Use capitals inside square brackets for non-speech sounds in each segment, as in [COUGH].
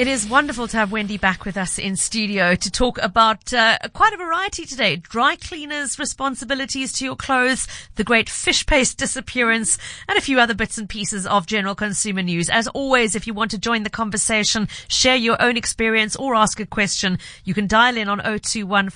It is wonderful to have Wendy back with us in studio to talk about uh, quite a variety today. Dry cleaners' responsibilities to your clothes, the great fish paste disappearance, and a few other bits and pieces of general consumer news. As always, if you want to join the conversation, share your own experience or ask a question, you can dial in on 021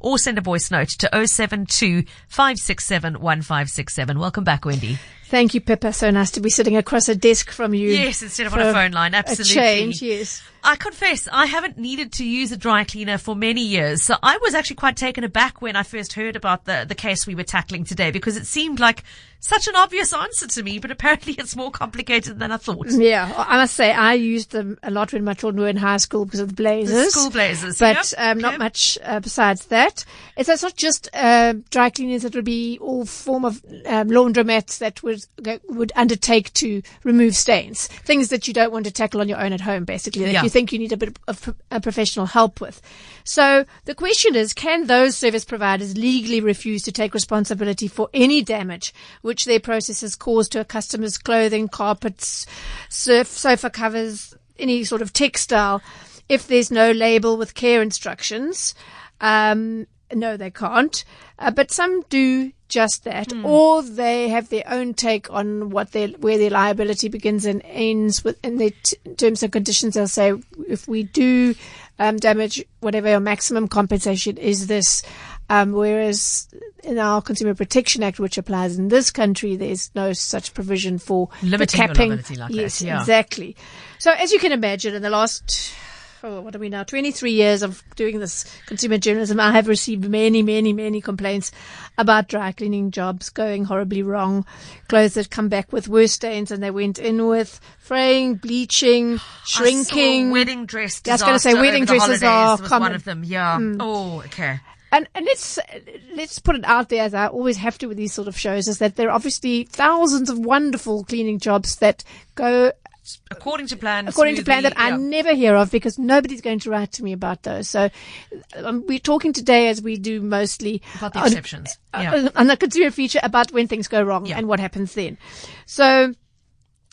or send a voice note to 072 567 1567. Welcome back, Wendy. Thank you, Pippa. So nice to be sitting across a desk from you. Yes, instead of on a phone line. Absolutely. A change, yes. I confess, I haven't needed to use a dry cleaner for many years. So I was actually quite taken aback when I first heard about the, the case we were tackling today because it seemed like such an obvious answer to me, but [LAUGHS] apparently it's more complicated than I thought. Yeah, I must say I used them a lot when my children were in high school because of the blazers. The school blazers, but yep. um, not much uh, besides that. It's, it's not just uh, dry cleaners; it would be all form of um, laundromats that would would undertake to remove stains, things that you don't want to tackle on your own at home, basically Yeah. You think you need a bit of uh, professional help with. So the question is, can those service providers legally refuse to take responsibility for any damage which their processes cause to a customer's clothing, carpets, surf, sofa covers, any sort of textile, if there's no label with care instructions? Um, no, they can't. Uh, but some do just that, or they have their own take on what their where their liability begins and ends with in their t- terms and conditions. They'll say if we do um, damage, whatever your maximum compensation is this. Um, whereas in our Consumer Protection Act, which applies in this country, there's no such provision for Limiting capping. liability like that, yes, yeah. exactly. So as you can imagine, in the last oh, what are we now? 23 years of doing this consumer journalism, I have received many, many, many complaints about dry cleaning jobs going horribly wrong, clothes that come back with worse stains than they went in with, fraying, bleaching, [SIGHS] I shrinking. saw wedding dress I was gonna say wedding dresses are common. one of them. Yeah. Mm. Oh, okay. And, and let's let's put it out there as I always have to with these sort of shows is that there are obviously thousands of wonderful cleaning jobs that go According to plan. according to plan that smoothly, I never hear of because nobody's going to write to me about those. So um, we're talking today, as we do mostly, About the on- exceptions. uh, Yeah. on the consumer feature about when things go wrong Yeah. and what happens then. So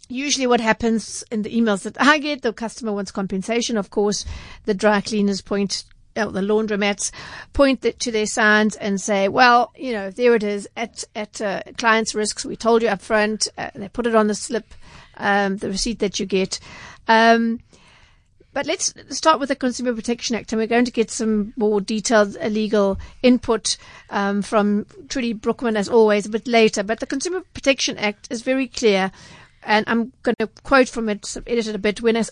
usually what happens in the emails that I get, the customer wants compensation. Of course, the dry cleaners point, uh, the laundromats point to their signs and say, well, you know, there it is at, at, uh, client's risks. We told you up front. Uh, they put it on the slip, um, the receipt that you get. Um, but let's start with the Consumer Protection Act, and we're going to get some more detailed uh, legal input um, from Trudy Brookman, as always, a bit later. But the Consumer Protection Act is very clear, and I'm going to quote from it, edit it a bit. When a,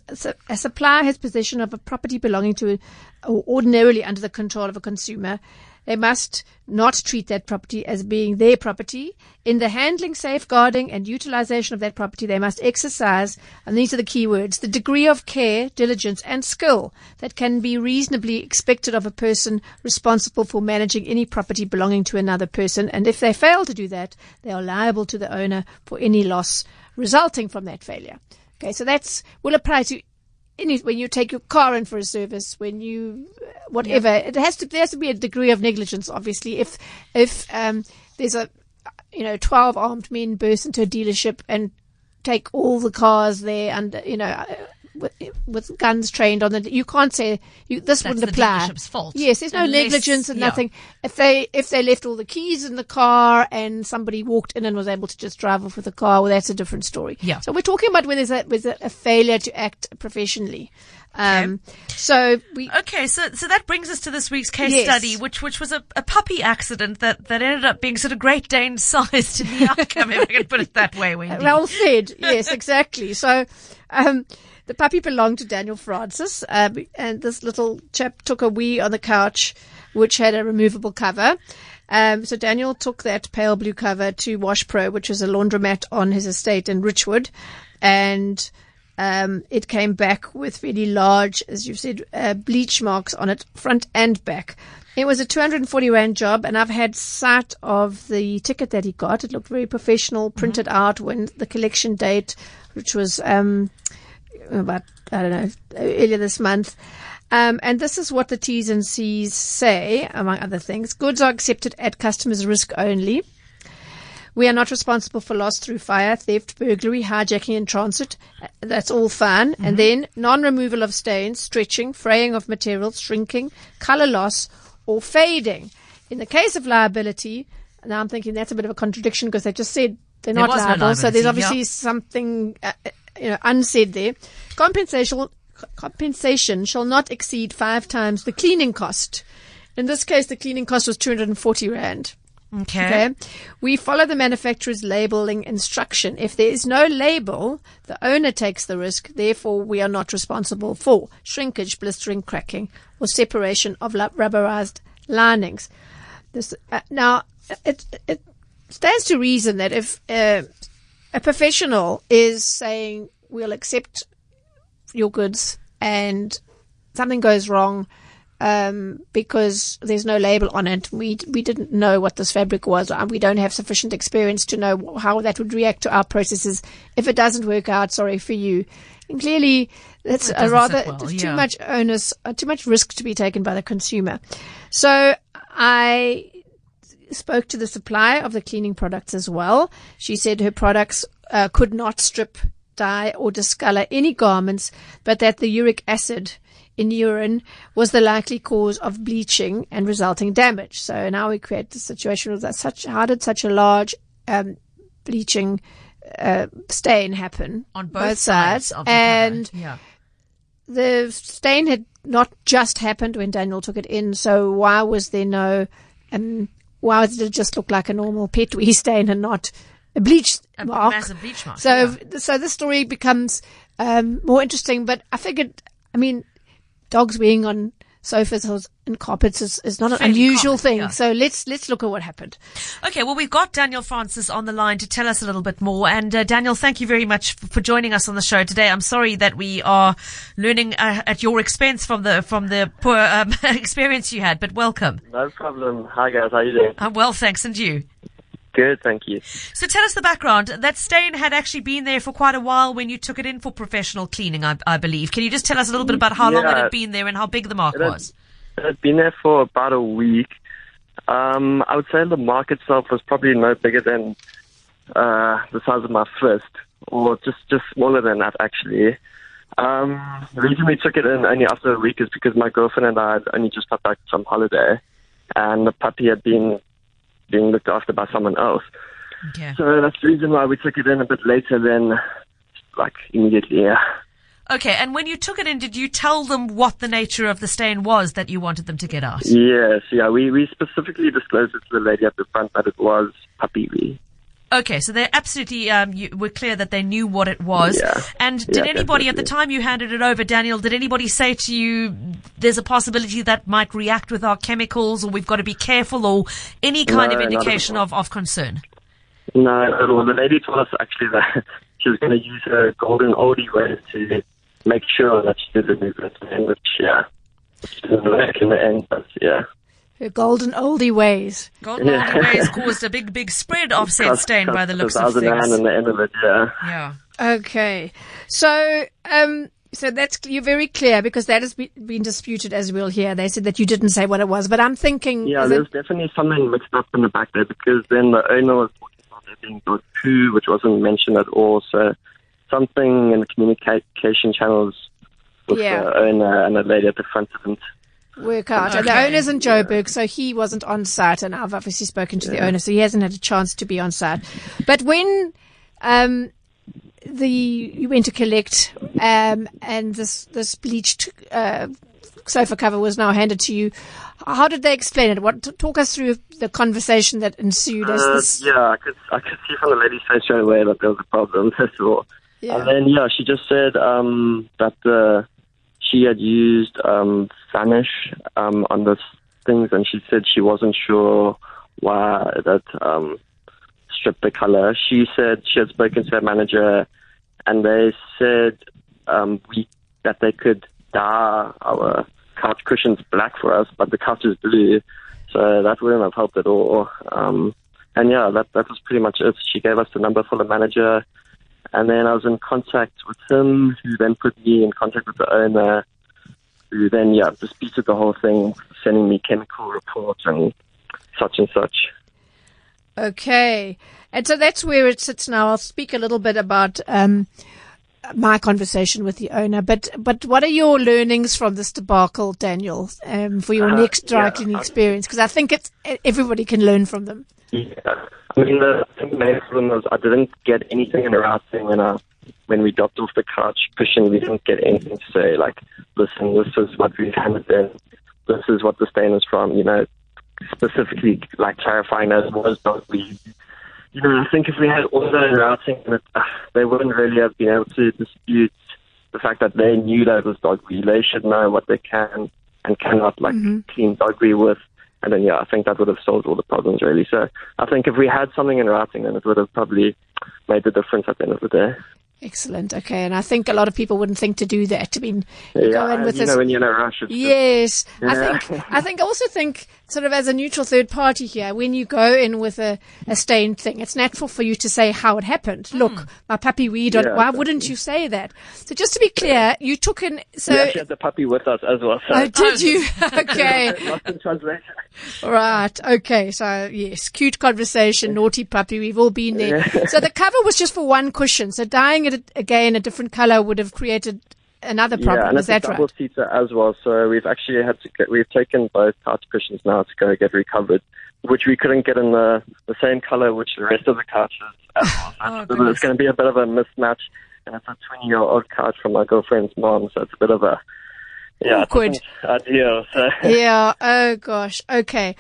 a supplier has possession of a property belonging to, or ordinarily under the control of a consumer, they must not treat that property as being their property. In the handling, safeguarding, and utilization of that property, they must exercise, and these are the key words, the degree of care, diligence, and skill that can be reasonably expected of a person responsible for managing any property belonging to another person. And if they fail to do that, they are liable to the owner for any loss resulting from that failure. Okay, so that's will apply to any, when you take your car in for a service, when you whatever, it has to there has to be a degree of negligence. Obviously, if if um, there's a you know twelve armed men burst into a dealership and take all the cars there and you know uh, with, with guns trained on them, you can't say you, this That's wouldn't the apply. dealership's fault. Yes, there's no Unless- negligence and yeah. nothing. If they if they left all the keys in the car and somebody walked in and was able to just drive off with the car, well, that's a different story. Yeah. So we're talking about when there's a, there's a, failure to act professionally. Um, so we Okay, so so that brings us to this week's case Yes. study, which which was a, a puppy accident that, that ended up being sort of Great Dane sized in the outcome, if I can put it that way, Wendy. [LAUGHS] Well said. Yes, exactly. So, um, the puppy belonged to Daniel Francis, um, and this little chap took a wee on the couch, which had a removable cover. Um, so Daniel took that pale blue cover to Wash Pro, which is a laundromat on his estate in Richwood, and um, it came back with really large, as you've said, uh, bleach marks on it, front and back. It was a 240 rand job, and I've had sight of the ticket that he got. It looked very professional, printed out when the collection date, which was um, about I don't know earlier this month. Um, and this is what the T's and C's say, among other things. Goods are accepted at customer's risk only. We are not responsible for loss through fire, theft, burglary, hijacking in transit. That's all fine. And then non-removal of stains, stretching, fraying of materials, shrinking, color loss, or fading. In the case of liability, now I'm thinking that's a bit of a contradiction because they just said they're There not was no liable. so there's obviously yeah. something uh, you know unsaid there. Compensation compensation shall not exceed five times the cleaning cost. In this case, the cleaning cost was 240 rand. Okay. Okay. We follow the manufacturer's labeling instruction. If there is no label, the owner takes the risk. Therefore, we are not responsible for shrinkage, blistering, cracking, or separation of rubberized linings. This, uh, now, it, it stands to reason that if uh, a professional is saying, we'll accept your goods and something goes wrong, um, because there's no label on it. We we didn't know what this fabric was. and We don't have sufficient experience to know how that would react to our processes. If it doesn't work out, sorry for you. And clearly, that's a rather well, yeah. too much onus, uh, too much risk to be taken by the consumer. So I spoke to the supplier of the cleaning products as well. She said her products uh, could not strip, dye, or discolor any garments, but that the uric acid in urine was the likely cause of bleaching and resulting damage. So now we create the situation of that such how did such a large um, bleaching uh, stain happen On both, sides, of the and cover. yeah. the stain had not just happened when Daniel took it in, so why was there no, um, why did it just look like a normal pet wee stain and not a bleach A mark? massive bleach mark. So, yeah. so this story becomes um, more interesting. But I figured, I mean, dogs weeing on sofas and carpets is, is not an Fairly unusual common, thing. yeah. So let's let's look at what happened. Okay, well, we've got Daniel Francis on the line to tell us a little bit more. And uh, Daniel, thank you very much for joining us on the show today. I'm sorry that we are learning uh, at your expense from the from the poor um, [LAUGHS] experience you had, but welcome. No problem. Hi guys, how are you doing? I'm well, thanks, and you. Good, thank you. So tell us the background. That stain had actually been there for quite a while when you took it in for professional cleaning, I, I believe. Can you just tell us a little bit about how long it had been there and how big the mark It had- was? It had been there for about a week. Um, I would say the mark itself was probably no bigger than uh, the size of my fist, or just just smaller than that actually. Um, the reason we took it in only after a week is because my girlfriend and I had only just got back from holiday, and the puppy had been being looked after by someone else. Okay. So that's the reason why we took it in a bit later than like immediately. Yeah. Okay, and when you took it in, did you tell them what the nature of the stain was that you wanted them to get out? Yes, yeah. We we specifically disclosed it to the lady at the front that it was puppy wee. Okay, so they absolutely um, you, were clear that they knew what it was. Yeah. And did Yeah, anybody at the time you handed it over, Daniel? Did anybody say to you, "There's a possibility that might react with our chemicals, or we've got to be careful," or any kind No, of indication of, of concern? No, at all. The lady told us actually that [LAUGHS] she was going to use her golden oldie way to make sure that she did remove it, and which yeah, which didn't work in the end. But yeah, golden oldie ways. Golden Yeah. Oldie Ways caused a big, big spread of said Cost- stain by the looks of thousand rand things. in the end of it. Yeah. Yeah. Okay, so um, so that's you're very clear because that has be, been disputed as we'll hear. They said that you didn't say what it was, but I'm thinking, Yeah, there's it, definitely something mixed up in the back there because then the owner was talking about there being dog poo, which wasn't mentioned at all. So something in the communication channels with Yeah. the owner and the lady at the front didn't. Work out. And the Okay. owner's in Joburg, so he wasn't on site, and I've obviously spoken to the owner, so he hasn't had a chance to be on site. But when um, the you went to collect, um, and this this bleached uh, sofa cover was now handed to you, how did they explain it? What talk us through the conversation that ensued as Uh, this? yeah, I could I could see from the lady's face straight away that there was a problem. [LAUGHS] First of all. Yeah. And then yeah, she just said um, that uh, she had used um, Vanish um, on the things, and she said she wasn't sure why that um, stripped the color. She said she had spoken to her manager, and they said um, we that they could dye our couch cushions black for us, but the couch is blue, so that wouldn't have helped at all. Um, and yeah, that that was pretty much it. She gave us the number for the manager, and then I was in contact with him, who then put me in contact with the owner, who then, yeah, disputed the whole thing, sending me chemical reports and such and such. Okay. And so that's where it sits now. I'll speak a little bit about um, my conversation with the owner. But but what are your learnings from this debacle, Daniel, um, for your Uh, next dry yeah, cleaning experience? Because I think it's everybody can learn from them. Yeah. I mean, the I think the main problem was I didn't get anything in writing when I, when we dropped off the couch cushion. We didn't get anything to say like, listen, this is what we've handed in. This is what the stain is from. You know, specifically like clarifying that it was not we. You know, I think if we had all that in writing, it, uh, they wouldn't really have been able to dispute the fact that they knew that it was dog wee. They should know what they can and cannot like clean dog wee with. And then, yeah, I think that would have solved all the problems, really. So I think if we had something in writing, then it would have probably made the difference at the end of the day. Excellent. Okay. And I think a lot of people wouldn't think to do that. I mean, you go in with you this. know, when you're in a rush, it's just- Yes, I think I think I also think sort of as a neutral third party here, when you go in with a, a stained thing, it's natural for you to say how it happened. Hmm. Look, my puppy weed on. Yeah, Why exactly. wouldn't you say that? So just to be clear, you took in. So we actually had the puppy with us as well. So oh, did you? [LAUGHS] [LAUGHS] okay, lost in translation. right. Okay. So yes, cute conversation, naughty puppy. We've all been there. So the cover was just for one cushion. So dyeing it again a different color would have created another problem. Yeah, and Is it's a that double right? seater as well. So we've actually had to get, we've taken both couch cushions now to go get recovered, which we couldn't get in the, the same color which the rest of the couches. well. [SIGHS] So Oh, it's, it's going to be a bit of a mismatch, and it's a 20 year old couch from my girlfriend's mom, so it's a bit of a yeah, Awkward. wasn't. So Yeah. Oh gosh. Okay.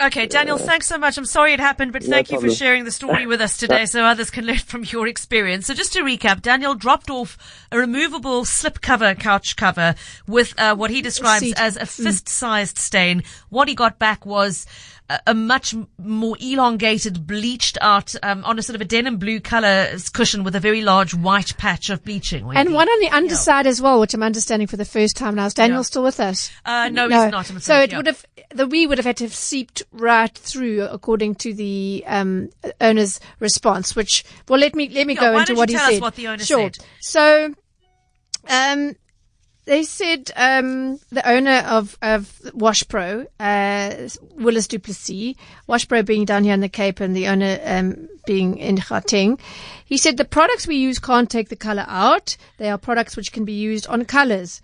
Okay, Daniel, thanks so much. I'm sorry it happened, but No thank you for sharing the story with us today [LAUGHS] so others can learn from your experience. So just to recap, Daniel dropped off a removable slipcover couch cover with uh, what he describes as a fist-sized stain. What he got back was a, a much more elongated, bleached out um, on a sort of a denim blue color cushion with a very large white patch of bleaching. And one on the underside as well, which I'm understanding for the first time now. Is Daniel Yeah. still with us? Uh, no, he's not. I'm so it yeah. would have the we would have had to have seeped right through, according to the um, owner's response. Which well, let me let me Yeah, go why into don't what you he tell us said. what the owner sure. said? So, um, they said um, the owner of of WashPro, uh, Willis Duplessis, WashPro being down here in the Cape, and the owner um, being in Gauteng, he said the products we use can't take the color out. They are products which can be used on colors.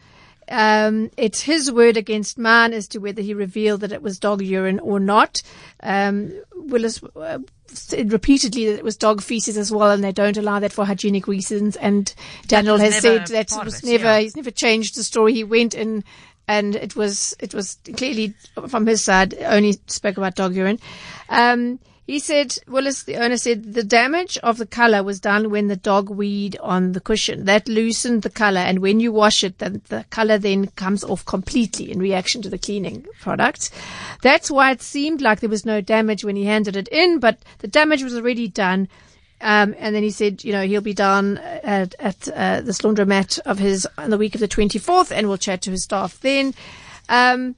Um, it's his word against mine as to whether he revealed that it was dog urine or not. Um, Willis uh, said repeatedly that it was dog feces as well, and they don't allow that for hygienic reasons. And Daniel has said that was it, never yeah. he's never changed the story. He went in, and it was it was clearly from his side only spoke about dog urine. Um, he said, Willis, the owner said, the damage of the color was done when the dog weed on the cushion. That loosened the color, and when you wash it, the, the color then comes off completely in reaction to the cleaning product. That's why it seemed like there was no damage when he handed it in, but the damage was already done. Um, and then he said, you know, he'll be down at, at uh, this laundromat of his on the week of the 24th, and we'll chat to his staff then. Um,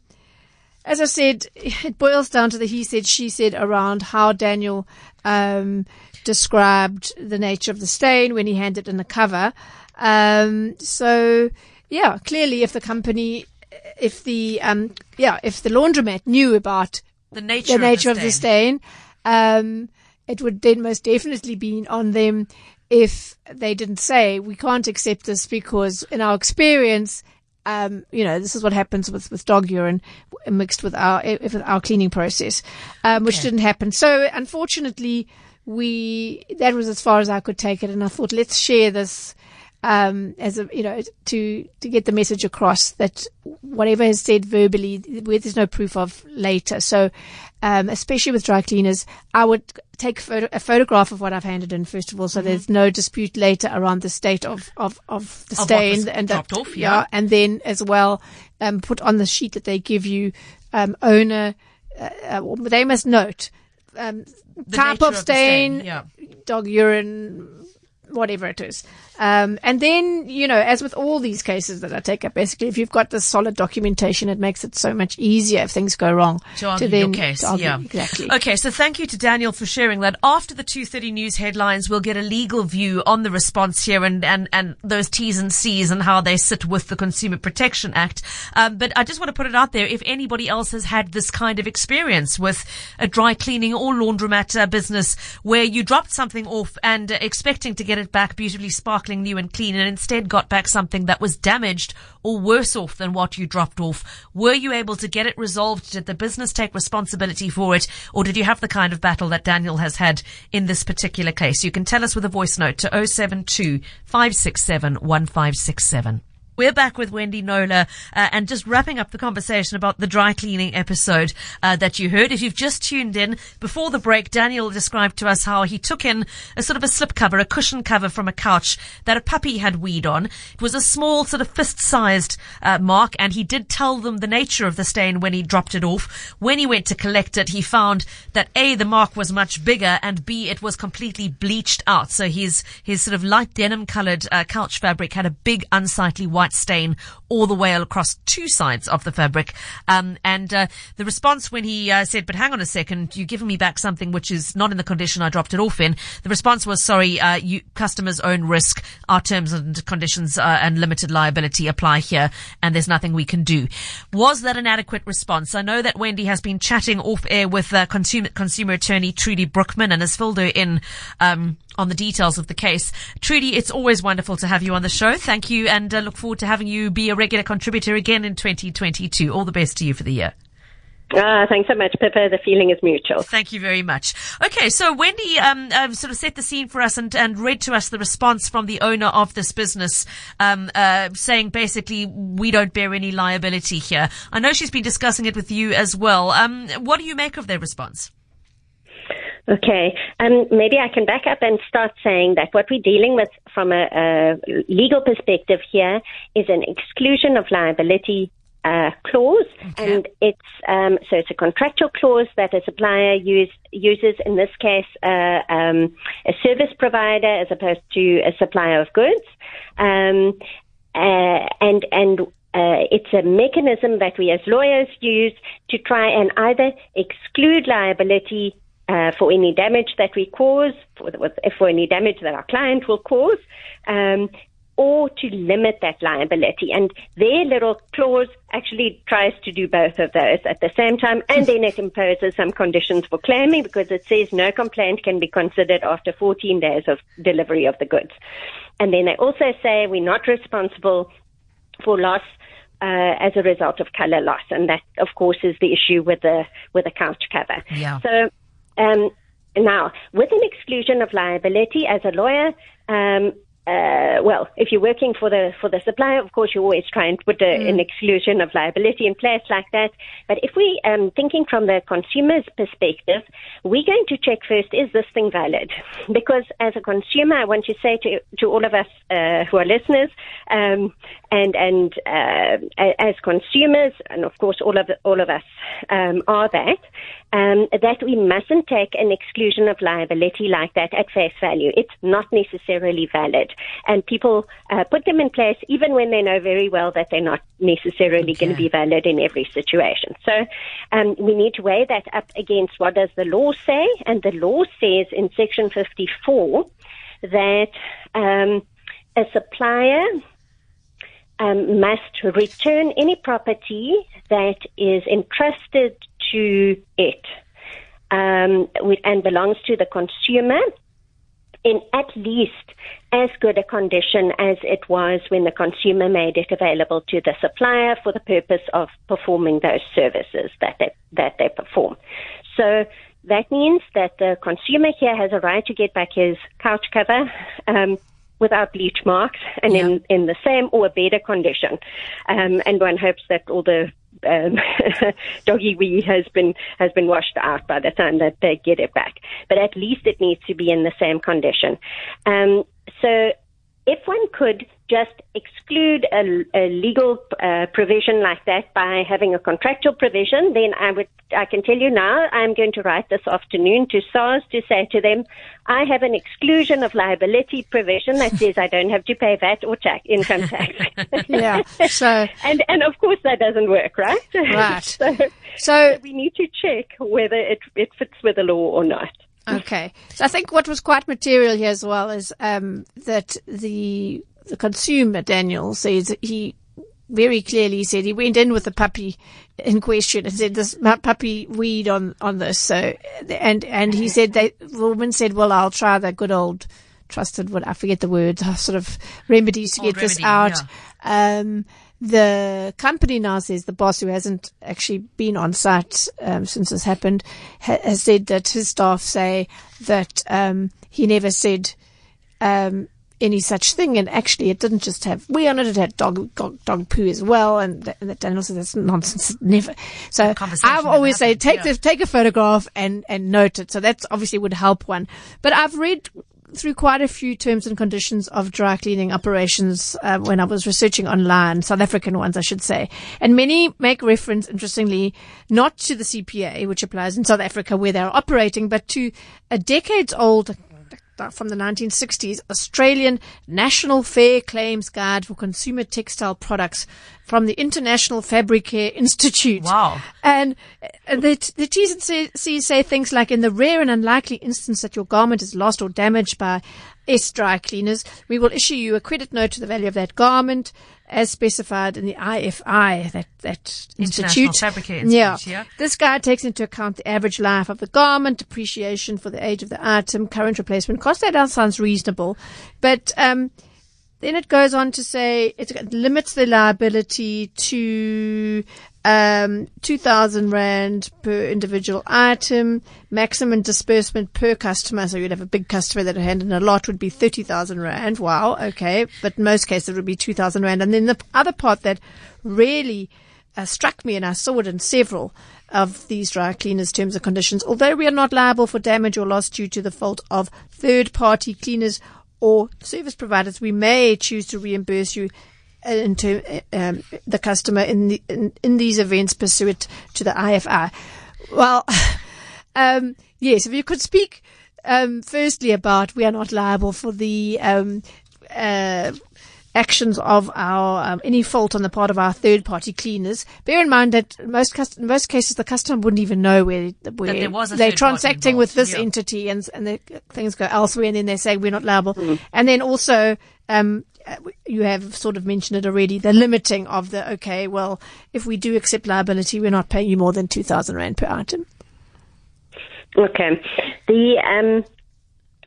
as I said, it boils down to the he said, she said around how Daniel um, described the nature of the stain when he handed in the cover. Um, so, yeah, clearly, if the company, if the um, yeah, if the laundromat knew about the nature, the nature of the stain. stain, um, it would then most definitely be on them if they didn't say we can't accept this because in our experience, um, you know, this is what happens with, with dog urine mixed with our with our cleaning process, um, which Okay. didn't happen. So unfortunately, we that was as far as I could take it, and I thought let's share this um, as a you know to to get the message across that whatever is said verbally, where there's no proof of later. So, um, especially with dry cleaners, I would take photo, a photograph of what I've handed in first of all, so there's no dispute later around the state of of, of the Of stain and that, off, yeah. and then as well um, put on the sheet that they give you um, owner. Uh, uh, they must note um, type nature of stain, Yeah. dog urine, whatever it is. Um, and then, you know, as with all these cases that I take up, basically, if you've got the solid documentation, it makes it so much easier if things go wrong. To argue then, your case, to argue- yeah. Exactly. Okay, so thank you to Daniel for sharing that. After the 2.30 news headlines, we'll get a legal view on the response here and, and, and those T's and C's and how they sit with the Consumer Protection Act. Um, but I just want to put it out there, if anybody else has had this kind of experience with a dry cleaning or laundromat uh, business where you dropped something off and uh, expecting to get it back beautifully sparkling new and clean and instead got back something that was damaged or worse off than what you dropped off. Were you able to get it resolved? Did the business take responsibility for it? Or did you have the kind of battle that Daniel has had in this particular case? You can tell us with a voice note to 072 567 1567. We're back with Wendy Knowler uh, and just wrapping up the conversation about the dry cleaning episode uh, that you heard. If you've just tuned in, before the break, Daniel described to us how he took in a sort of a slip cover, a cushion cover from a couch that a puppy had weed on. It was a small, sort of fist-sized uh, mark, and he did tell them the nature of the stain when he dropped it off. When he went to collect it, he found that A, the mark was much bigger, and B, it was completely bleached out. So his, his sort of light denim colored uh, couch fabric had a big unsightly white stain all the way across two sides of the fabric. Um, and uh, the response when he uh, said, "But hang on a second, you're giving me back something which is not in the condition I dropped it off in," the response was, "Sorry, uh, you customers' own risk. Our terms and conditions uh, and limited liability apply here, and there's nothing we can do." Was that an adequate response? I know that Wendy has been chatting off air with uh, consumer consumer attorney Trudy Brookman and has filled her in. Um, on the details of the case. Trudy, it's always wonderful to have you on the show. Thank you and uh, look forward to having you be a regular contributor again in 2022. All the best to you for the year. Ah, thanks so much, Pippa. The feeling is mutual. Thank you very much. Okay, so Wendy um, uh, sort of set the scene for us and, and read to us the response from the owner of this business, um, uh, saying basically we don't bear any liability here. I know she's been discussing it with you as well. Um, what do you make of their response? Okay, um, maybe I can back up and start saying that what we're dealing with from a, a legal perspective here is an exclusion of liability uh, clause, Okay. and it's um, so it's a contractual clause that a supplier use, uses in this case uh, um, a service provider as opposed to a supplier of goods, um, uh, and and uh, it's a mechanism that we as lawyers use to try and either exclude liability uh, for any damage that we cause, for, for any damage that our client will cause, um, or to limit that liability. And their little clause actually tries to do both of those at the same time, and then it imposes some conditions for claiming because it says no complaint can be considered after 14 days of delivery of the goods. And then they also say we're not responsible for loss uh, as a result of color loss, and that, of course, is the issue with the with the couch cover. Yeah. So um, now, with an exclusion of liability, as a lawyer, um, uh, well, if you're working for the for the supplier, of course, you always try and put a, an exclusion of liability in place like that. But if we um, thinking from the consumer's perspective, we're going to check first: is this thing valid? [LAUGHS] Because as a consumer, I want to say to to all of us uh, who are listeners, um, and and uh, as consumers, and of course, all of all of us um, are that. Um, that we mustn't take an exclusion of liability like that at face value. It's not necessarily valid. And people uh, put them in place even when they know very well that they're not necessarily going to be valid in every situation. So um, we need to weigh that up against what does the law say. And the law says in Section 54 that um, a supplier um, must return any property that is entrusted to it um, and belongs to the consumer in at least as good a condition as it was when the consumer made it available to the supplier for the purpose of performing those services that they, that they perform. So that means that the consumer here has a right to get back his couch cover um, without bleach marks and in, in the same or a better condition. Um, and one hopes that all the um, [LAUGHS] doggy wee has been has been washed out by the time that they get it back. But at least it needs to be in the same condition. Um, so if one could just exclude a, a legal uh, provision like that by having a contractual provision, then I would, I can tell you now, I'm going to write this afternoon to SARS to say to them, I have an exclusion of liability provision that says I don't have to pay VAT or tax, income tax. [LAUGHS] Yeah. So, [LAUGHS] and and of course that doesn't work, right? Right. [LAUGHS] so, so we need to check whether it it fits with the law or not. Okay. So I think what was quite material here as well is um, that the the consumer Daniel says he very clearly said he went in with the puppy in question and said this puppy weed on on this. So and and he said that the woman said, well, I'll try the good old trusted what I forget the word sort of remedies to Old get this remedy, out. Um, the company now says the boss, who hasn't actually been on site um, since this happened, ha- has said that his staff say that um, he never said um, any such thing, and actually it didn't just have we on it; it had dog dog, dog poo as well, and, th- and that Daniel says that's nonsense. Never. So I've always say take yeah. the take a photograph and and note it. So that's obviously would help one. But I've read through quite a few terms and conditions of dry cleaning operations uh, when I was researching online, South African ones, I should say. And many make reference, interestingly, not to the CPA, which applies in South Africa where they're operating, but to a decades old from the 1960s Australian National Fair Claims Guide for Consumer Textile Products from the International Fabric Care Institute. Wow. And the, the T's and C's say things like in the rare and unlikely instance that your garment is lost or damaged by S dry cleaners, we will issue you a credit note to the value of that garment as specified in the IFI, that, that institute. Fabric Institute, yeah. This guide takes into account the average life of the garment, depreciation for the age of the item, current replacement cost. That all sounds reasonable. But, um, then it goes on to say it limits the liability to um, 2,000 Rand per individual item. Maximum disbursement per customer. So you'd have a big customer that hand in a lot would be 30,000 Rand. Wow. Okay. But most cases it would be 2,000 Rand. And then the other part that really uh, struck me, and I saw it in several of these dry cleaners terms and conditions, although we are not liable for damage or loss due to the fault of third party cleaners or service providers, we may choose to reimburse you into um, the customer in, the, in, in these events pursuant to the IFI. Well, [LAUGHS] um, yes, if you could speak um, firstly about we are not liable for the um, uh, actions of our um, any fault on the part of our third party cleaners. Bear in mind that most cust- in most cases the customer wouldn't even know where, where there was a they're third party transacting with this yeah. entity and and the things go elsewhere and then they say we're not liable. And then also um you have sort of mentioned it already, the limiting of the, okay, well, if we do accept liability, we're not paying you more than 2,000 Rand per item. Okay. The um,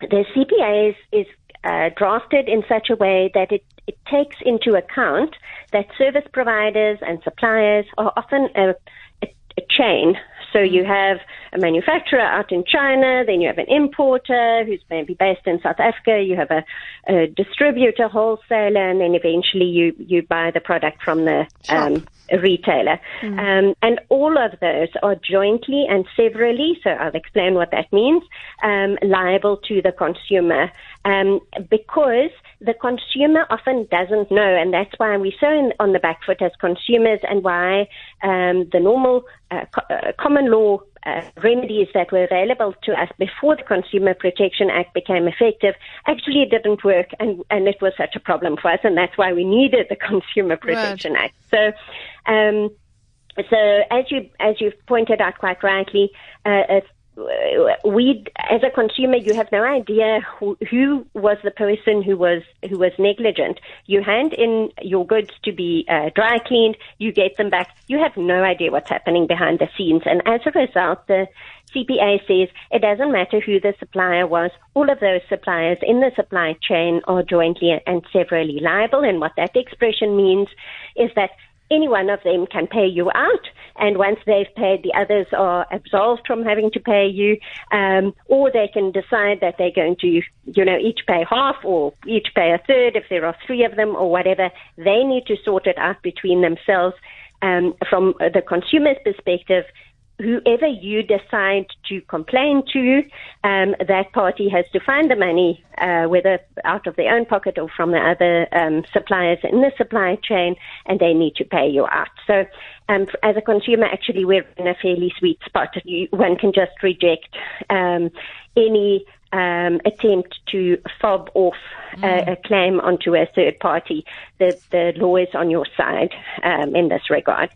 the CPA is, is uh, drafted in such a way that it, it takes into account that service providers and suppliers are often a, a, a chain. So you have a manufacturer out in China, then you have an importer who's maybe based in South Africa, you have a, a distributor, wholesaler, and then eventually you, you buy the product from the um, retailer. Um, and all of those are jointly and severally, so I'll explain what that means, um, liable to the consumer. Um, because the consumer often doesn't know, and that's why we're so in, on the back foot as consumers and why um, the normal uh, co- uh, common law uh, remedies that were available to us before the Consumer Protection Act became effective actually didn't work, and, and it was such a problem for us, and that's why we needed the [LAUGHS] Consumer Protection Act. So, um, so as you as you've pointed out quite rightly, uh, we as a consumer you have no idea who, who was the person who was who was negligent. You hand in your goods to be uh, dry cleaned you get them back. You have no idea what's happening behind the scenes. And as a result the CPA says it doesn't matter who the supplier was. All of those suppliers in the supply chain are jointly and severally liable. And what that expression means is that any one of them can pay you out, and once they've paid, the others are absolved from having to pay you, um, or they can decide that they're going to, you know, each pay half or each pay a third if there are three of them or whatever. They need to sort it out between themselves. Um, from the consumer's perspective, whoever you decide to complain to, um, that party has to find the money, uh, whether out of their own pocket or from the other um, suppliers in the supply chain, and they need to pay you out. So, um, as a consumer, actually, we're in a fairly sweet spot. You, one can just reject um, any um, attempt to fob off a, a, claim onto a third party. The, the law is on your side um, in this regard.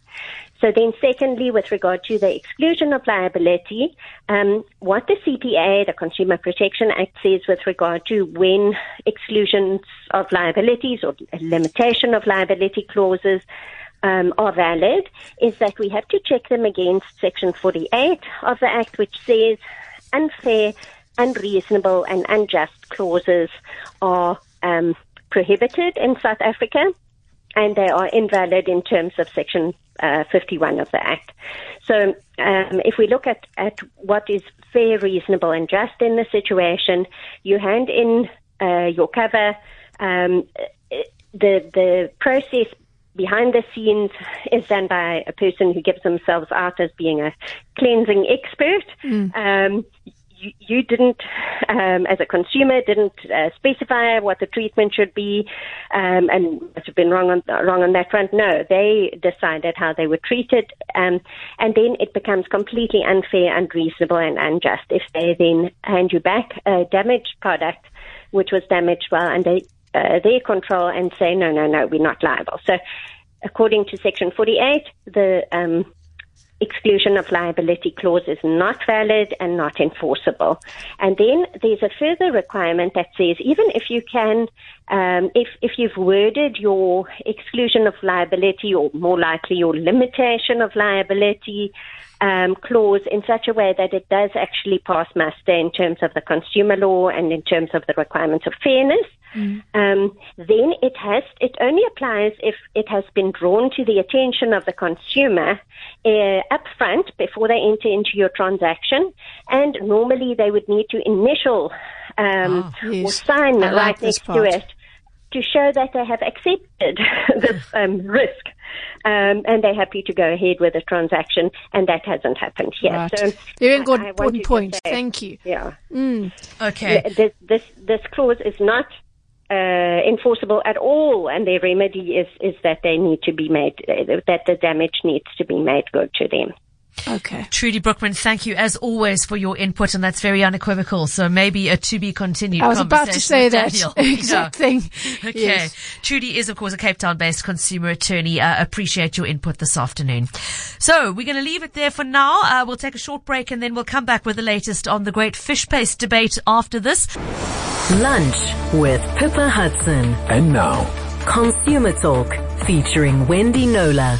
So then, secondly, with regard to the exclusion of liability, um, what the CPA, the Consumer Protection Act, says with regard to when exclusions of liabilities or limitation of liability clauses um, are valid is that we have to check them against Section 48 of the Act, which says unfair, unreasonable, and unjust clauses are um, prohibited in South Africa and they are invalid in terms of Section uh, 51 of the Act. So, um, if we look at, at what is fair, reasonable, and just in the situation, you hand in uh, your cover. Um, the the process behind the scenes is done by a person who gives themselves out as being a cleansing expert. Mm. Um, you, you didn't, um, as a consumer, didn't uh, specify what the treatment should be, um, and must have been wrong on wrong on that front. No, they decided how they were treated, um, and then it becomes completely unfair, unreasonable, and unjust if they then hand you back a damaged product, which was damaged while under uh, their control, and say, no, no, no, we're not liable. So, according to Section 48, the um, exclusion of liability clause is not valid and not enforceable. And then there's a further requirement that says even if you can, um, if, if you've worded your exclusion of liability or more likely your limitation of liability um, clause in such a way that it does actually pass muster in terms of the consumer law and in terms of the requirements of fairness, then it has it only applies if it has been drawn to the attention of the consumer uh, up front before they enter into your transaction, and normally they would need to initial um, oh, yes. or sign like right next part. to it to show that they have accepted [LAUGHS] this um, risk um, and they're happy to go ahead with the transaction, and that hasn't happened yet. Right. So very good important point. Say, Thank you. Yeah. Mm. Okay. This, this this clause is not uh, enforceable at all, and their remedy is is that they need to be made that the damage needs to be made good to them. Okay. Trudy Brookman, thank you as always for your input, and that's very unequivocal. So maybe a to be continued. I was about to say that [LAUGHS] [LAUGHS] exact thing. [LAUGHS] Okay. Yes. Trudy is, of course, a Cape Town-based consumer attorney. Uh, appreciate your input this afternoon. So we're going to leave it there for now. Uh, we'll take a short break, and then we'll come back with the latest on the great fish paste debate after this. Lunch with Pippa Hudson. And now, Consumer Talk featuring Wendy Knowler.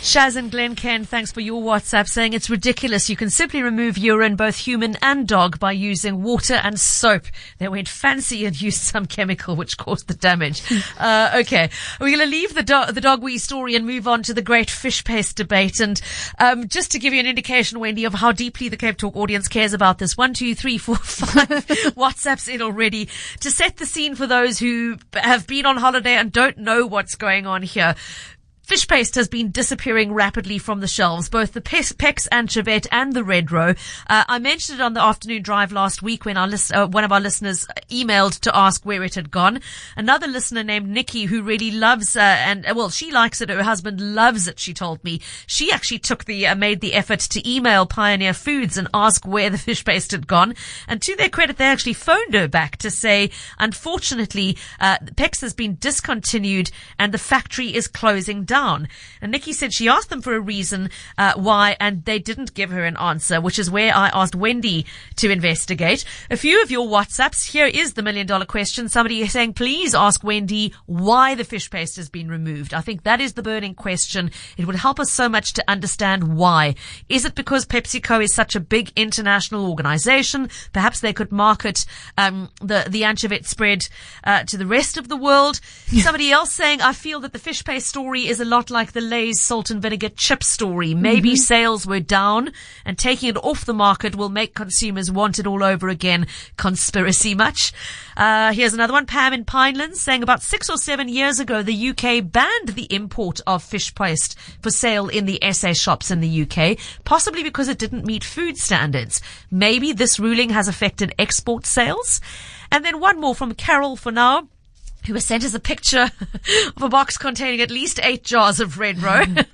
Shaz and Glen Ken, thanks for your WhatsApp saying it's ridiculous. You can simply remove urine, both human and dog, by using water and soap. They went fancy and [LAUGHS] used some chemical which caused the damage. [LAUGHS] uh, okay. We're going to leave the, do- the dog wee story and move on to the great fish paste debate. And um, just to give you an indication, Wendy, of how deeply the Cape Talk audience cares about this, one, two, three, four, [LAUGHS] five WhatsApps in already to set the scene for those who have been on holiday and don't know what's going on here. Fish paste has been disappearing rapidly from the shelves, both the Peck's Anchovette and the Redro. Uh, I mentioned it on the afternoon drive last week when our list, uh, one of our listeners emailed to ask where it had gone. Another listener named Nikki, who really loves, uh, and well, she likes it. Her husband loves it. She told me she actually took the, uh, made the effort to email Pioneer Foods and ask where the fish paste had gone. And to their credit, they actually phoned her back to say, unfortunately, uh, Peck's has been discontinued and the factory is closing down down. And Nikki said she asked them for a reason uh, why, and they didn't give her an answer, which is where I asked Wendy to investigate. A few of your WhatsApps. Here is the million dollar question. Somebody is saying, please ask Wendy why the fish paste has been removed. I think that is the burning question. It would help us so much to understand why. Is it because PepsiCo is such a big international organization? Perhaps they could market um, the the anchovette spread uh, to the rest of the world. [LAUGHS] Somebody else saying, I feel that the fish paste story is a lot like the Lay's salt and vinegar chip story. Maybe sales were down and taking it off the market will make consumers want it all over again. Conspiracy much? Uh, here's another one. Pam in Pinelands saying about six or seven years ago, the UK banned the import of fish paste for sale in the SA shops in the UK, possibly because it didn't meet food standards. Maybe this ruling has affected export sales. And then one more from Carol for now who has sent us a picture [LAUGHS] of a box containing at least eight jars of Redro.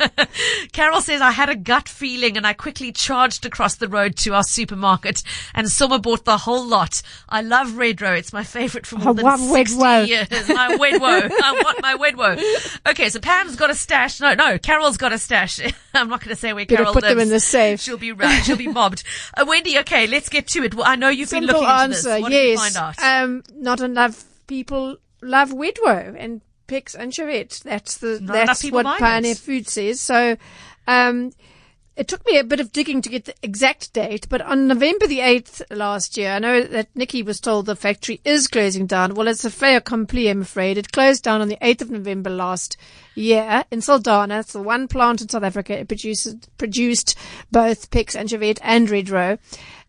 [LAUGHS] Carol says, I had a gut feeling and I quickly charged across the road to our supermarket and Summer bought the whole lot. I love Redro. It's my favorite for more I than want Red 60 Row. years. My Wedwo. I want my Wedwo. Okay, so Pam's got a stash. No, no, Carol's got a stash. [LAUGHS] I'm not going to say where Better Carol put lives. them in the safe. She'll be. She'll be mobbed. Uh, Wendy, okay, let's get to it. Well, I know you've been Simple looking into this. What did you yes. find out? Um, not enough people love Wedwo and Peck's Anchovette. That's the Not that's what Pioneer it. Food says. So, um, it took me a bit of digging to get the exact date, but on November the 8th last year, I know that Nikki was told the factory is closing down. Well, it's a fait accompli, I'm afraid. It closed down on the 8th of November last year in Saldanha. It's the one plant in South Africa. It produced, produced both Peck's Anchovette and Redro.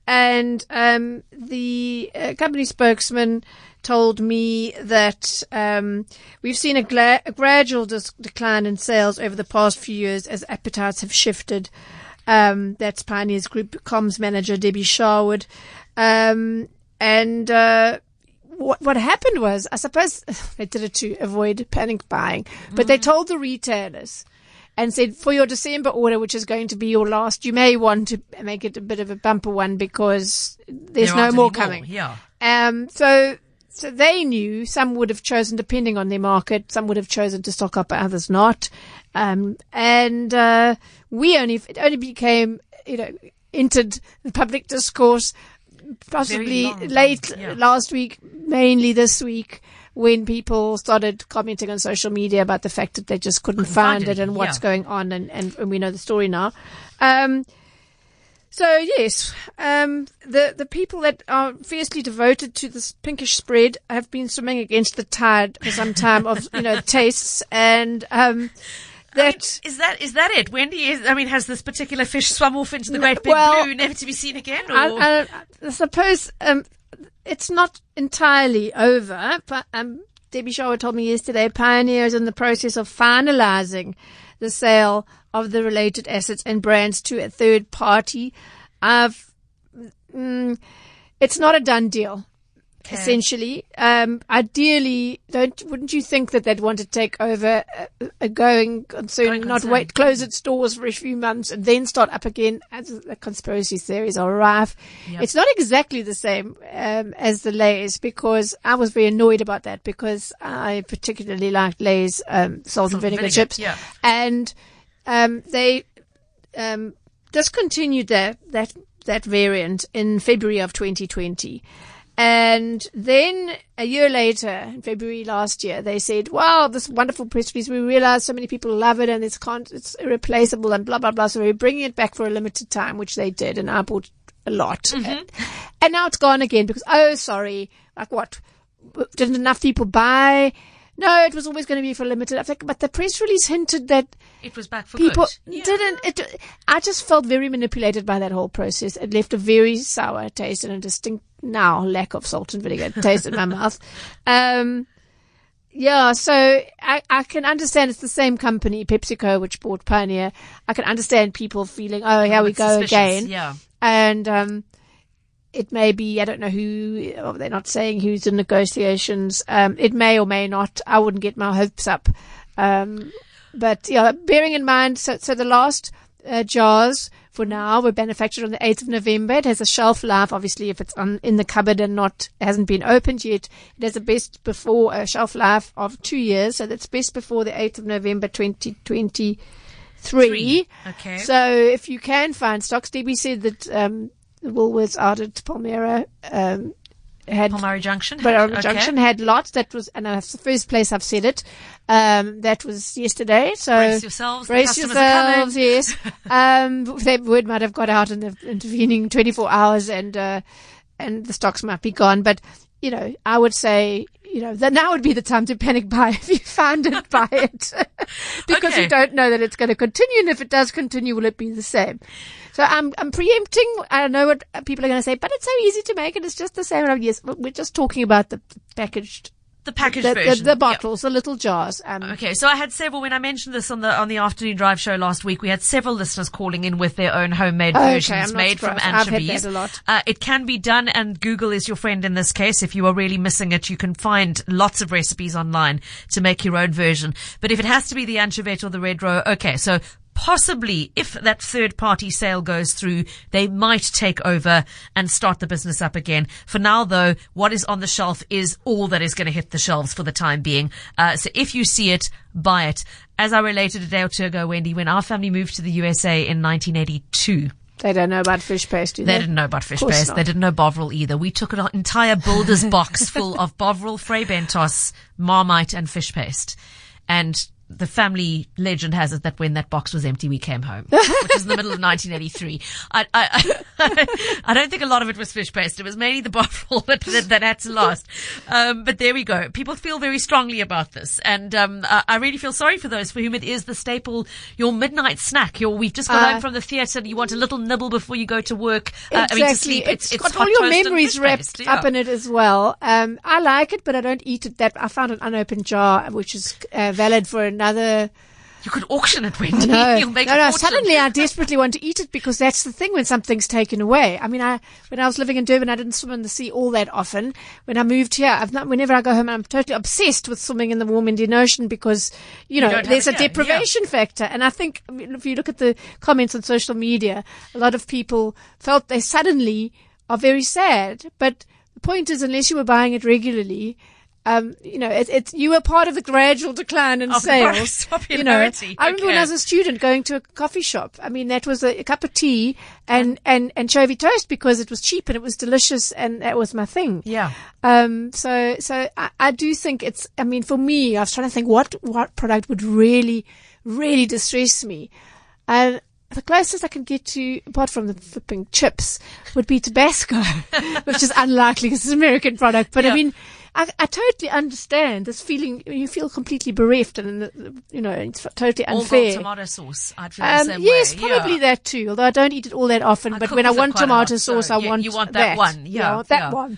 And, um, the uh, company spokesman told me that um, we've seen a, gla- a gradual dis- decline in sales over the past few years as appetites have shifted. Um, that's Pioneers Group comms manager Debbie Sharwood. Um, and uh, what what happened was, I suppose [LAUGHS] they did it to avoid panic buying, but they told the retailers and said, for your December order, which is going to be your last, you may want to make it a bit of a bumper one because there's There no more coming. Yeah. Um, so, so they knew some would have chosen, depending on their market, some would have chosen to stock up, others not. Um, and, uh, we only, it only became, you know, entered the public discourse possibly long late yeah. last week, mainly this week, when people started commenting on social media about the fact that they just couldn't, find, find it it, and what's going on, and, and, and we know the story now. Um, so yes, um, the the people that are fiercely devoted to this pinkish spread have been swimming against the tide for some time of you know [LAUGHS] tastes and um, that. Is that is that it? Wendy is. I mean, has this particular fish swum off into the great big well, blue, never to be seen again? Or? I, I, I suppose um, it's not entirely over, but um, Debbie Shaw told me yesterday Pioneer is in the process of finalising the sale of the related assets and brands to a third party. I've, mm, it's not a done deal. Essentially, um, ideally, don't wouldn't you think that they'd want to take over a, a going concern, Going not concern. wait, close its doors for a few months and then start up again? As the conspiracy theories are rife. Yep. It's not exactly the same um, as the Lay's because I was very annoyed about that because I particularly liked Lay's um, salt, and Salt and vinegar, vinegar, chips, yeah. and um, they um, discontinued that that that variant in February of 2020. And then a year later, in February last year, they said, wow, this wonderful press release. We realize so many people love it and it's can't, it's irreplaceable and blah, blah, blah. So we're bringing it back for a limited time, which they did. And I bought a lot. And, and now it's gone again because, oh, sorry. Like what? Didn't enough people buy? No, it was always going to be for limited. I think, but the press release hinted that it was back for people good. Yeah. didn't it i just felt very manipulated by that whole process it left a very sour taste and a distinct now lack of salt and vinegar taste in my [LAUGHS] mouth um yeah, so I, I can understand it's the same company, PepsiCo, which bought Pioneer. I can understand people feeling, oh, here we go suspicious, again. Yeah. And, um, it may be, I don't know who, oh, they're not saying who's in negotiations. Um, it may or may not. I wouldn't get my hopes up. Um, but yeah, bearing in mind, so, so the last uh, jars for now were manufactured on the 8th of November. It has a shelf life, obviously, if it's on, in the cupboard and not, hasn't been opened yet. It has a best before, a shelf life of two years. So that's best before the 8th of November 2023. Three. Okay. So if you can find stocks, Debbie said that, um, the Woolworths out at Palmyra, um, had Palmyra Junction. but our okay. junction had lots. That was, and that's the first place I've said it. Um, that was yesterday. So Brace yourselves, the Brace customers are coming. yourselves. Yes. [LAUGHS] um, that word might have got out in the intervening 24 hours, and uh, and the stocks might be gone. But you know, I would say you know, that now would be the time to panic buy. [LAUGHS] If you found it, buy it. [LAUGHS] [LAUGHS] because Okay. you don't know that it's going to continue. And if it does continue, will it be the same? So I'm, I'm preempting. I know what people are going to say, but it's so easy to make and it's just the same. Oh, Yes, we're just talking about the packaged, The packaged the, the, version. the Yeah. bottles, the little jars. Um, Okay, so I had several when I mentioned this on the on the afternoon drive show last week. We had several listeners calling in with their own homemade Okay, versions made from surprised. I've had anchovies. that a lot. Uh, it can be done, and Google is your friend in this case. If you are really missing it, you can find lots of recipes online to make your own version. But if it has to be the anchovette or the Redro, okay, so. Possibly, if that third party sale goes through, they might take over and start the business up again. For now, though, what is on the shelf is all that is going to hit the shelves for the time being. Uh, so if you see it, buy it. As I related a day or two ago, Wendy, when our family moved to the USA in 1982, they don't know about fish paste, do they they? didn't know about fish paste. not. They didn't know Bovril either. We took an entire builder's box [LAUGHS] full of Bovril, Fray Bentos, Marmite, and fish paste. And the family legend has it that when that box was empty, we came home, [LAUGHS] which is in the middle of 1983. I, I, I, [LAUGHS] I don't think a lot of it was fish paste. It was mainly the Bovril [LAUGHS] that, that, that had to last. Um, but there we go. People feel very strongly about this. And, um, I, I really feel sorry for those for whom it is the staple, your midnight snack. Your, we've just got Uh, home from the theatre and you want a little nibble before you go to work. Uh, Exactly. I mean, to sleep. it's, It's, it's got all your memories wrapped yeah. up in it as well. Um, I like it, but I don't eat it. That I found an unopened jar, which is uh, valid for another. You could auction it, Wendy. No, no, no. Suddenly, I desperately want to eat it because that's the thing when something's taken away. I mean, I when I was living in Durban, I didn't swim in the sea all that often. When I moved here, I've not. Whenever I go home, I'm totally obsessed with swimming in the warm Indian Ocean because you know there's it a here, yeah. deprivation factor. And I think I mean, if you look at the comments on social media, a lot of people felt they suddenly are very sad. But the point is, unless you were buying it regularly. Um, you know, it's, it's, you were part of the gradual decline in Of sales. [LAUGHS] You know. I remember when I was a student going to a coffee shop. I mean, that was a, a cup of tea and, and, and chovy toast because it was cheap and it was delicious and that was my thing. Yeah. Um, so, so I, I do think it's, I mean, for me, I was trying to think what, what product would really, really distress me. And the closest I can get to, apart from the flipping chips, would be Tabasco, [LAUGHS] which is unlikely because it's an American product. But Yeah. I mean, I, I totally understand this feeling. You feel completely bereft and, uh, you know, it's totally All unfair. gold tomato sauce. I'd feel the Um, same yes, way. probably yeah. that too. Although I don't eat it all that often, I but when I want tomato lot, sauce, so I you- want you want that one. Yeah, that yeah. one.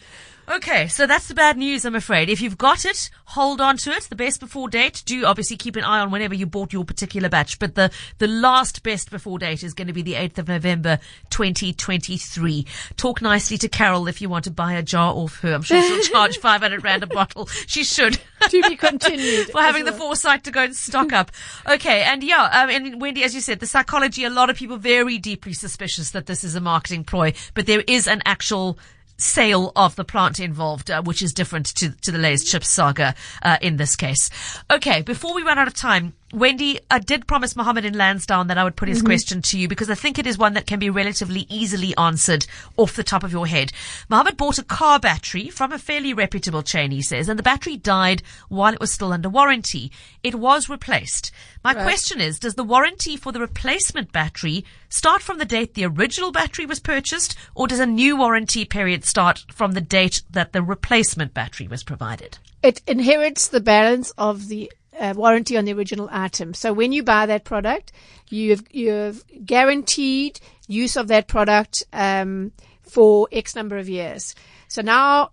Okay, so that's the bad news, I'm afraid. If you've got it, hold on to it. The best before date, do obviously keep an eye on whenever you bought your particular batch, but the, the last best before date is going to be the 8th of November, 2023. Talk nicely to Carol if you want to buy a jar off her. I'm sure she'll charge [LAUGHS] 500 rand a bottle. She should. To be continued. [LAUGHS] for having as the foresight to go and stock up. [LAUGHS] Okay, and yeah, um, and Wendy, as you said, the psychology, a lot of people very deeply suspicious that this is a marketing ploy, but there is an actual sale of the plant involved, uh, which is different to, to the Lay's chips saga uh, in this case. Okay, before we run out of time, Wendy, I did promise Mohammed in Lansdowne that I would put his mm-hmm. question to you because I think it is one that can be relatively easily answered off the top of your head. Mohammed bought a car battery from a fairly reputable chain, he says, and the battery died while it was still under warranty. It was replaced. My question is, does the warranty for the replacement battery start from the date the original battery was purchased, or does a new warranty period start from the date that the replacement battery was provided? It inherits the balance of the uh, warranty on the original item. So when you buy that product, you've you've guaranteed use of that product um, for X number of years. So now,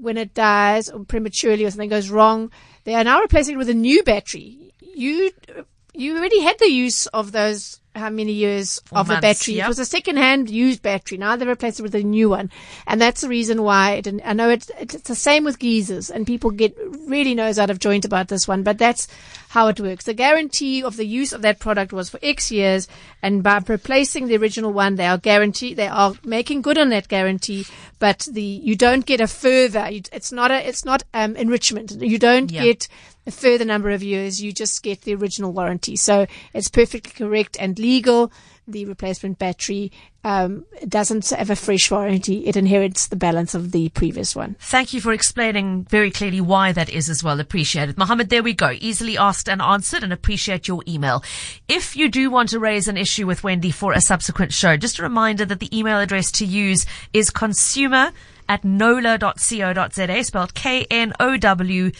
when it dies or prematurely or something goes wrong, they are now replacing it with a new battery. You you already had the use of those how many years of the months, battery. yep. It was a second-hand used battery. Now they replace it with a new one, and that's the reason why. It, and I know it's, it's the same with geysers, and people get really nose out of joint about this one, but that's how it works. The guarantee of the use of that product was for X years, and by replacing the original one, they are guaranteed they are making good on that guarantee. But the you don't get a further. It's not a it's not um, enrichment. You don't Yeah. get a further number of years. You just get the original warranty. So it's perfectly correct and legal. The replacement battery um, doesn't have a fresh warranty. It inherits the balance of the previous one. Thank you for explaining very clearly why that is as well. Appreciate it. Mohammed, there we go. Easily asked and answered and appreciate your email. If you do want to raise an issue with Wendy for a subsequent show, just a reminder that the email address to use is consumer at knowler.co.za, spelled K-N-O-W-L-E-R.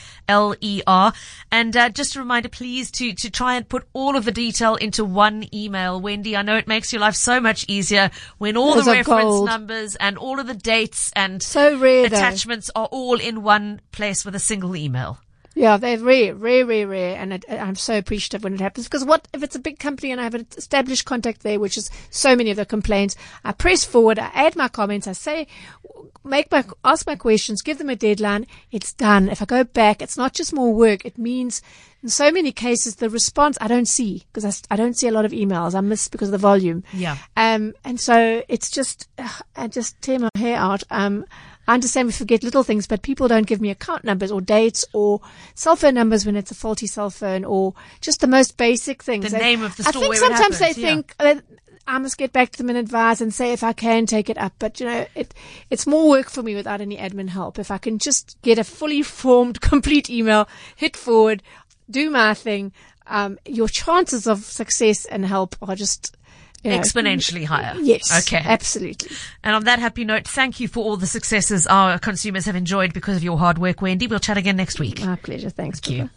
And uh, just a reminder, please, to, to try and put all of the detail into one email. Wendy, I know it makes your life so much easier when all Those the reference gold. numbers and all of the dates and So rare, though. attachments are all in one place with a single email. Yeah, they're rare, rare, rare, rare, and it, I'm so appreciative when it happens because what if it's a big company and I have an established contact there, which is so many of the complaints. I press forward, I add my comments, I say, make my ask my questions, give them a deadline. It's done. If I go back, it's not just more work. It means in so many cases the response I don't see because I don't see a lot of emails. I miss because of the volume. Yeah. Um, and so it's just, I just tear my hair out. Um, I understand we forget little things, but people don't give me account numbers or dates or cell phone numbers when it's a faulty cell phone or just the most basic things. The They- name of the store. I think sometimes happens, they yeah. think uh, I must get back to them and advise and say if I can take it up. But you know, it it's more work for me without any admin help. If I can just get a fully formed, [LAUGHS] complete email, hit forward, do my thing, um, your chances of success and help are just you know, Exponentially higher. Yes. Okay. Absolutely. And on that happy note, thank you for all the successes our consumers have enjoyed because of your hard work, Wendy. We'll chat again next week. My pleasure. Thanks. Thank you.